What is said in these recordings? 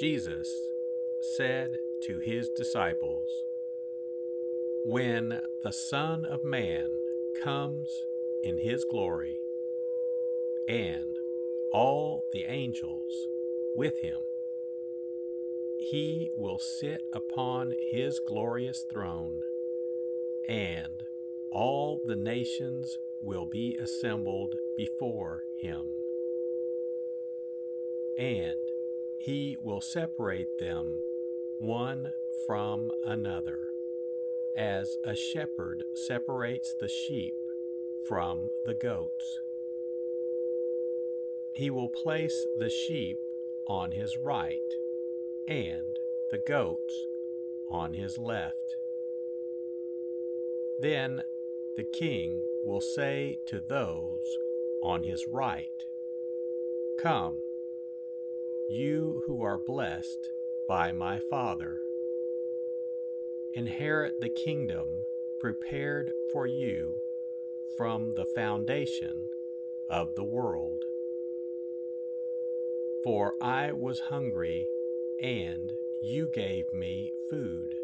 Jesus said to his disciples, When the Son of Man comes in his glory, and all the angels with him, he will sit upon his glorious throne, and all the nations will be assembled before him. And he will separate them one from another, as a shepherd separates the sheep from the goats. He will place the sheep on his right and the goats on his left. Then the king will say to those on his right, Come you who are blessed by my Father. Inherit the kingdom prepared for you from the foundation of the world. For I was hungry, and you gave me food.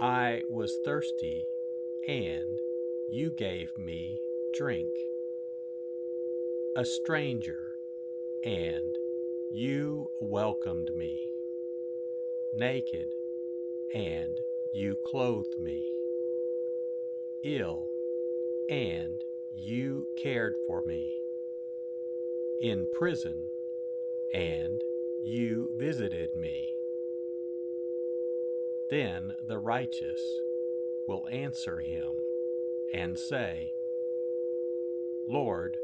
I was thirsty, and you gave me drink. A stranger, and you welcomed me, naked, and you clothed me, ill, and you cared for me, in prison, and you visited me. Then the righteous will answer him and say, Lord,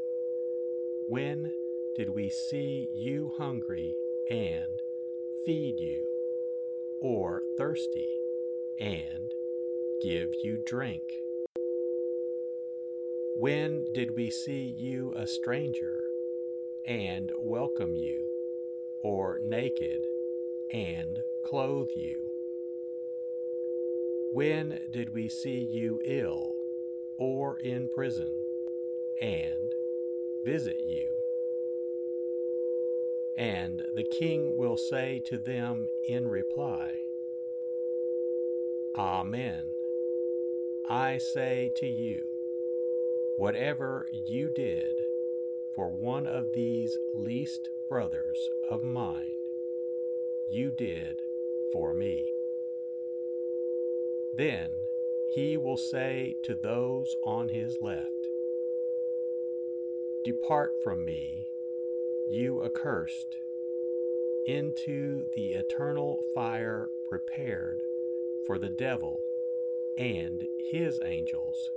when did we see you hungry and feed you, or thirsty and give you drink? When did we see you a stranger and welcome you, or naked and clothe you? When did we see you ill or in prison and visit you? And the king will say to them in reply, Amen. I say to you, whatever you did for one of these least brothers of mine, you did for me. Then he will say to those on his left, Depart from me you accursed, into the eternal fire prepared for the devil and his angels.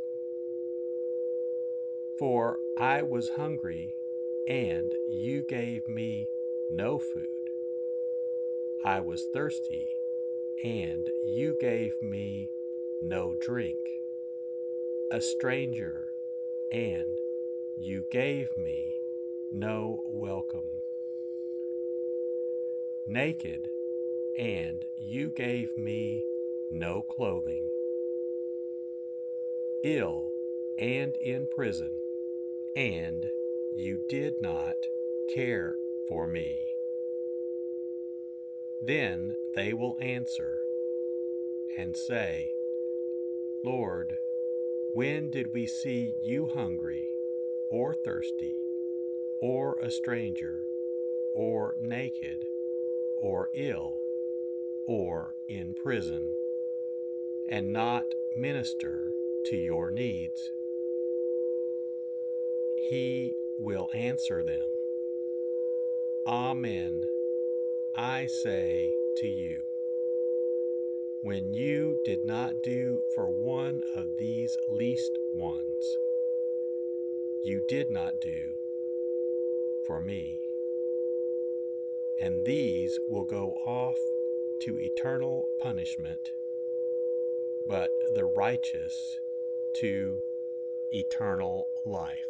For I was hungry, and you gave me no food. I was thirsty, and you gave me no drink. A stranger, and you gave me no welcome. Naked, and you gave me no clothing. Ill and in prison, and you did not care for me. Then they will answer and say, Lord, when did we see you hungry or thirsty? Or a stranger, or naked, or ill, or in prison, and not minister to your needs? He will answer them Amen, I say to you. When you did not do for one of these least ones, you did not do for me. And these will go off to eternal punishment, but the righteous to eternal life.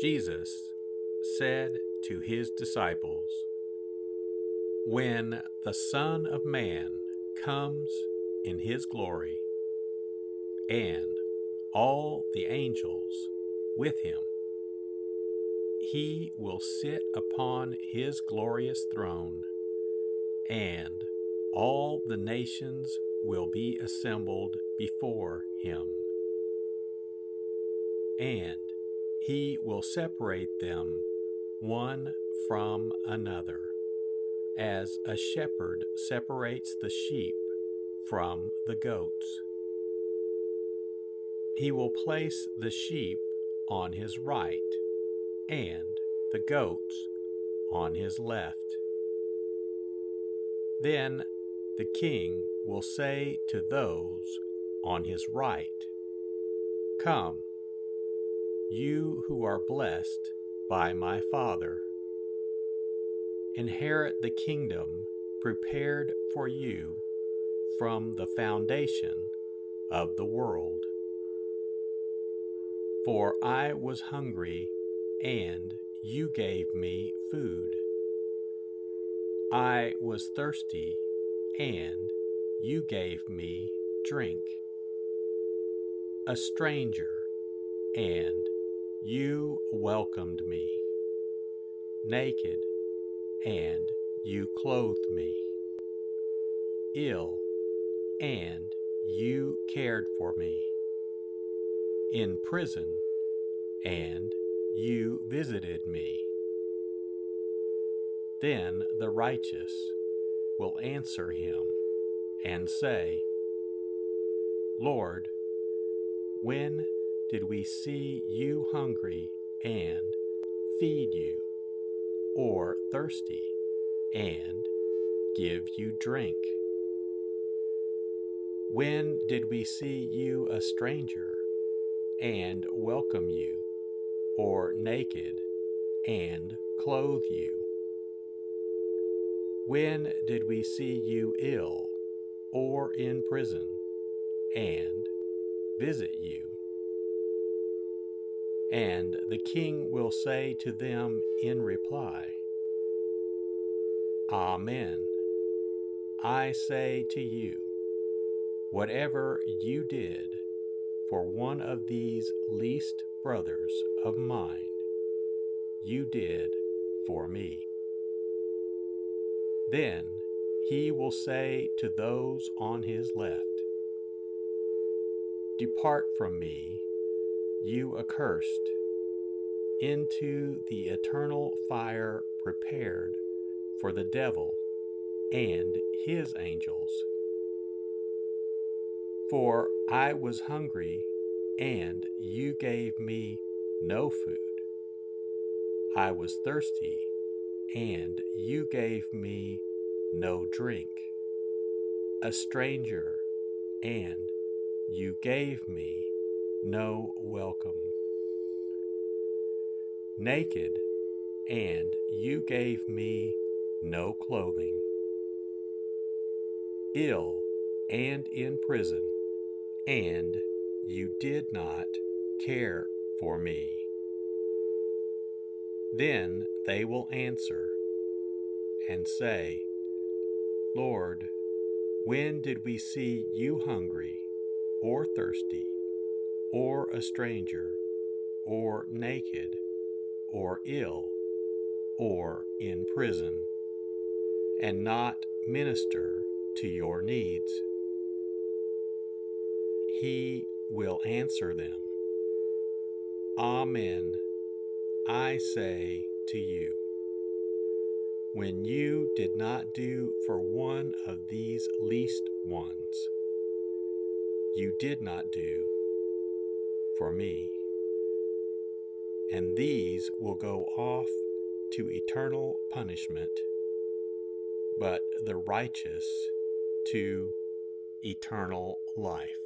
Jesus said to his disciples, When the Son of Man comes in his glory, and all the angels with him, he will sit upon his glorious throne, and all the nations will be assembled before him. And he will separate them one from another, as a shepherd separates the sheep from the goats. He will place the sheep on his right and the goats on his left. Then the king will say to those on his right, Come, you who are blessed by my Father, inherit the kingdom prepared for you from the foundation of the world. For I was hungry, and you gave me food. I was thirsty, and you gave me drink. A stranger, and you welcomed me. Naked, and you clothed me. Ill, and you cared for me. In prison, and you visited me. Then the righteous will answer him and say, Lord, when did we see you hungry and feed you, or thirsty and give you drink? When did we see you a stranger and welcome you, or naked and clothe you? When did we see you ill or in prison and visit you? And the king will say to them in reply, Amen. I say to you, whatever you did for one of these least brothers of mine, you did for me. Then he will say to those on his left, Depart from me, you accursed, into the eternal fire prepared for the devil and his angels. For I was hungry, and you gave me no food. I was thirsty, and you gave me no drink. A stranger, and you gave me no welcome. Naked, and you gave me no clothing. Ill and in prison, and you did not care for me. Then they will answer and say, Lord, when did we see you hungry, or thirsty, or a stranger, or naked, or ill, or in prison, and not minister to your needs? He will answer them Amen, I say to you. When you did not do for one of these least ones, you did not do for me. And these will go off to eternal punishment, but the righteous to eternal life.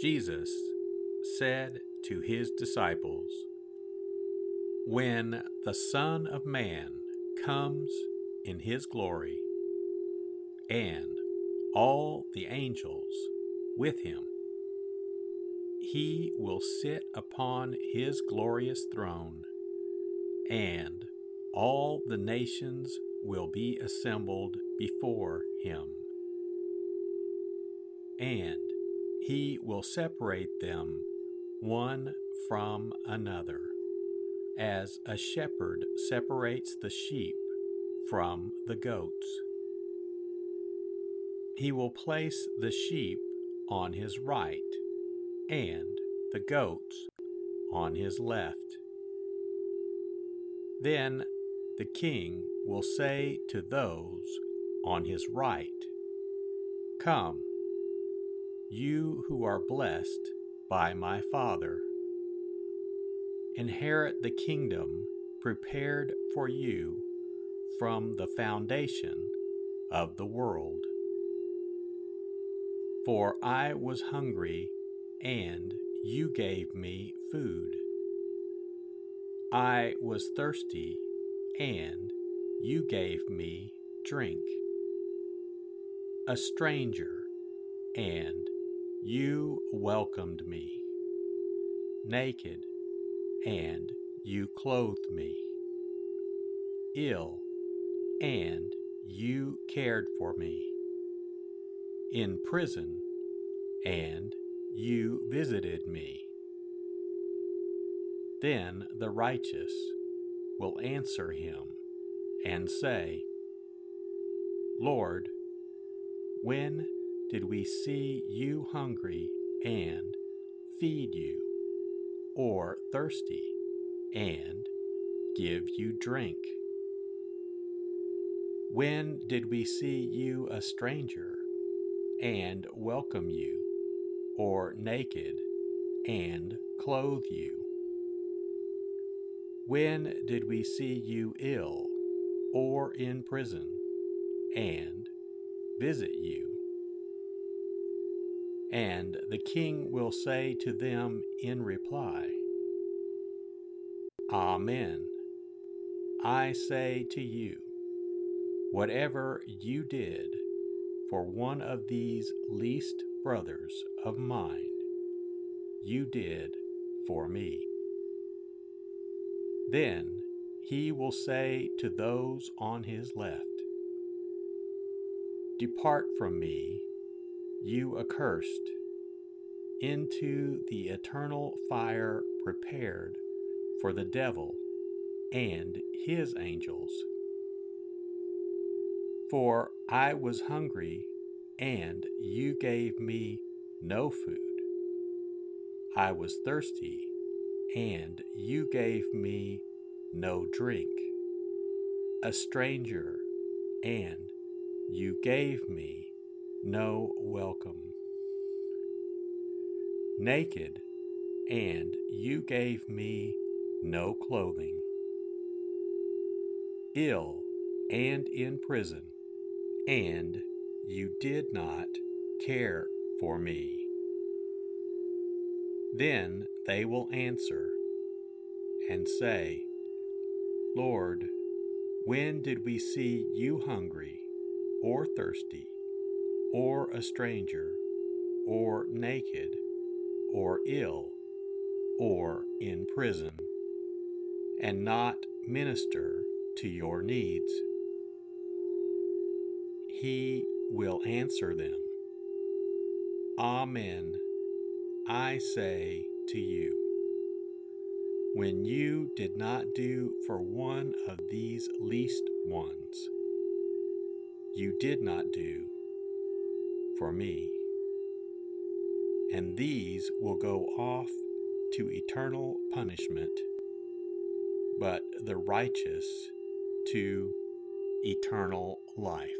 Jesus said to his disciples, When the Son of Man comes in his glory, and all the angels with him, he will sit upon his glorious throne, and all the nations will be assembled before him. And he will separate them one from another, as a shepherd separates the sheep from the goats. He will place the sheep on his right and the goats on his left. Then the king will say to those on his right, Come you who are blessed by my Father. Inherit the kingdom prepared for you from the foundation of the world. For I was hungry, and you gave me food. I was thirsty, and you gave me drink. A stranger, and you welcomed me, naked, and you clothed me, ill, and you cared for me, in prison, and you visited me. Then the righteous will answer him and say, Lord, when did we see you hungry and feed you, or thirsty and give you drink? When did we see you a stranger and welcome you, or naked and clothe you? When did we see you ill or in prison and visit you? And the king will say to them in reply, Amen. I say to you, whatever you did for one of these least brothers of mine, you did for me. Then he will say to those on his left, Depart from me you accursed, into the eternal fire prepared for the devil and his angels. For I was hungry, and you gave me no food. I was thirsty, and you gave me no drink. A stranger, and you gave me no welcome. Naked, and you gave me no clothing. Ill and in prison, and you did not care for me. Then they will answer and say, Lord, when did we see you hungry or thirsty? Or a stranger, or naked, or ill, or in prison, and not minister to your needs. He will answer them. Amen, I say to you. When you did not do for one of these least ones, you did not do for me. And these will go off to eternal punishment, but the righteous to eternal life.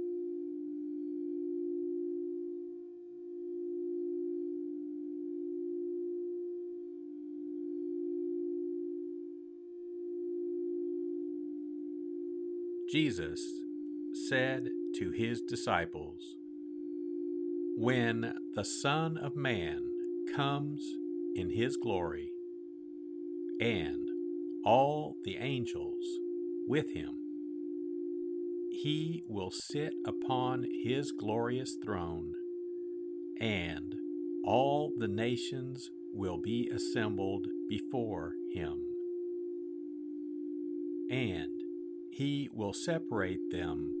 Jesus said to his disciples, When the Son of Man comes in his glory, and all the angels with him, he will sit upon his glorious throne, and all the nations will be assembled before him. And he will separate them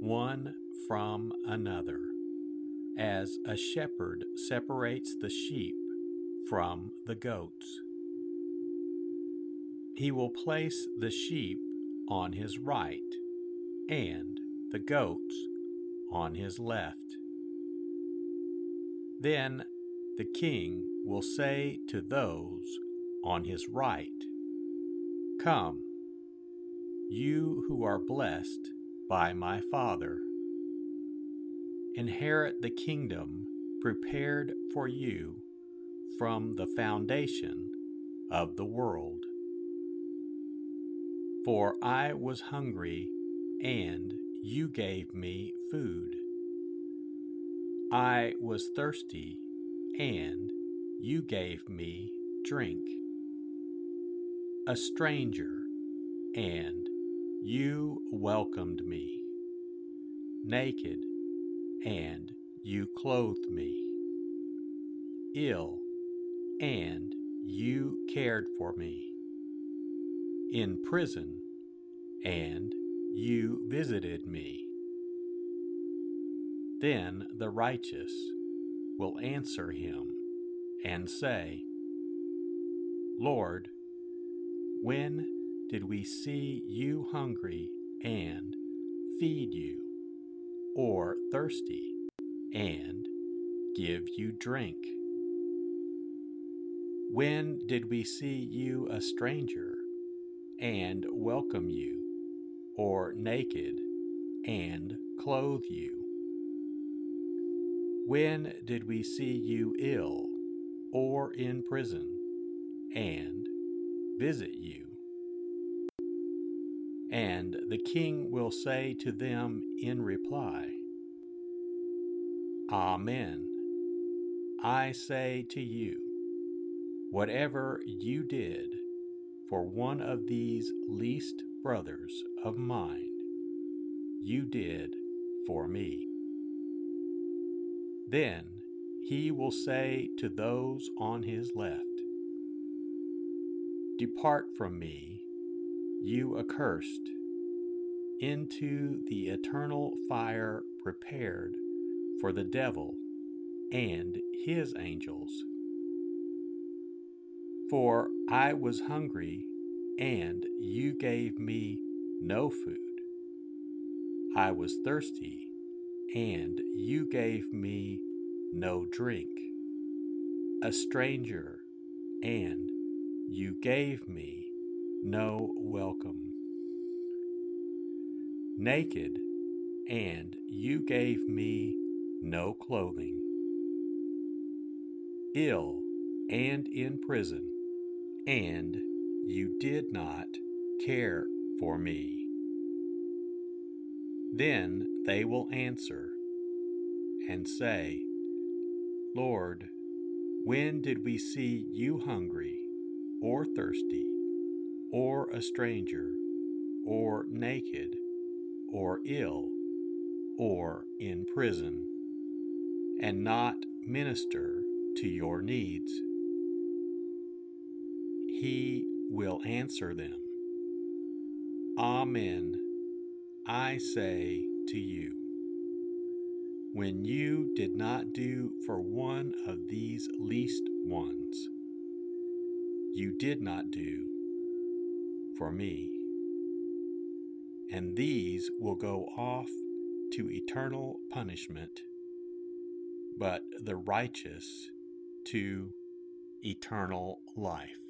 one from another, as a shepherd separates the sheep from the goats. He will place the sheep on his right and the goats on his left. Then the king will say to those on his right, Come you who are blessed by my Father. Inherit the kingdom prepared for you from the foundation of the world. For I was hungry, and you gave me food. I was thirsty, and you gave me drink. A stranger, and you welcomed me, naked, and you clothed me, ill, and you cared for me, in prison, and you visited me. Then the righteous will answer him and say, Lord, when did we see you hungry and feed you, or thirsty and give you drink? When did we see you a stranger and welcome you, or naked and clothe you? When did we see you ill or in prison and visit you? And the king will say to them in reply, Amen. I say to you, whatever you did for one of these least brothers of mine, you did for me. Then he will say to those on his left, Depart from me, you accursed, into the eternal fire prepared for the devil and his angels. For I was hungry, and you gave me no food. I was thirsty, and you gave me no drink. A stranger, and you gave me no welcome. Naked, and you gave me no clothing. Ill and in prison, and you did not care for me. Then they will answer and say, Lord, when did we see you hungry, or thirsty, or a stranger, or naked, or ill, or in prison, and not minister to your needs? He will answer them Amen, I say to you. When you did not do for one of these least ones, you did not do for me. And these will go off to eternal punishment, but the righteous to eternal life.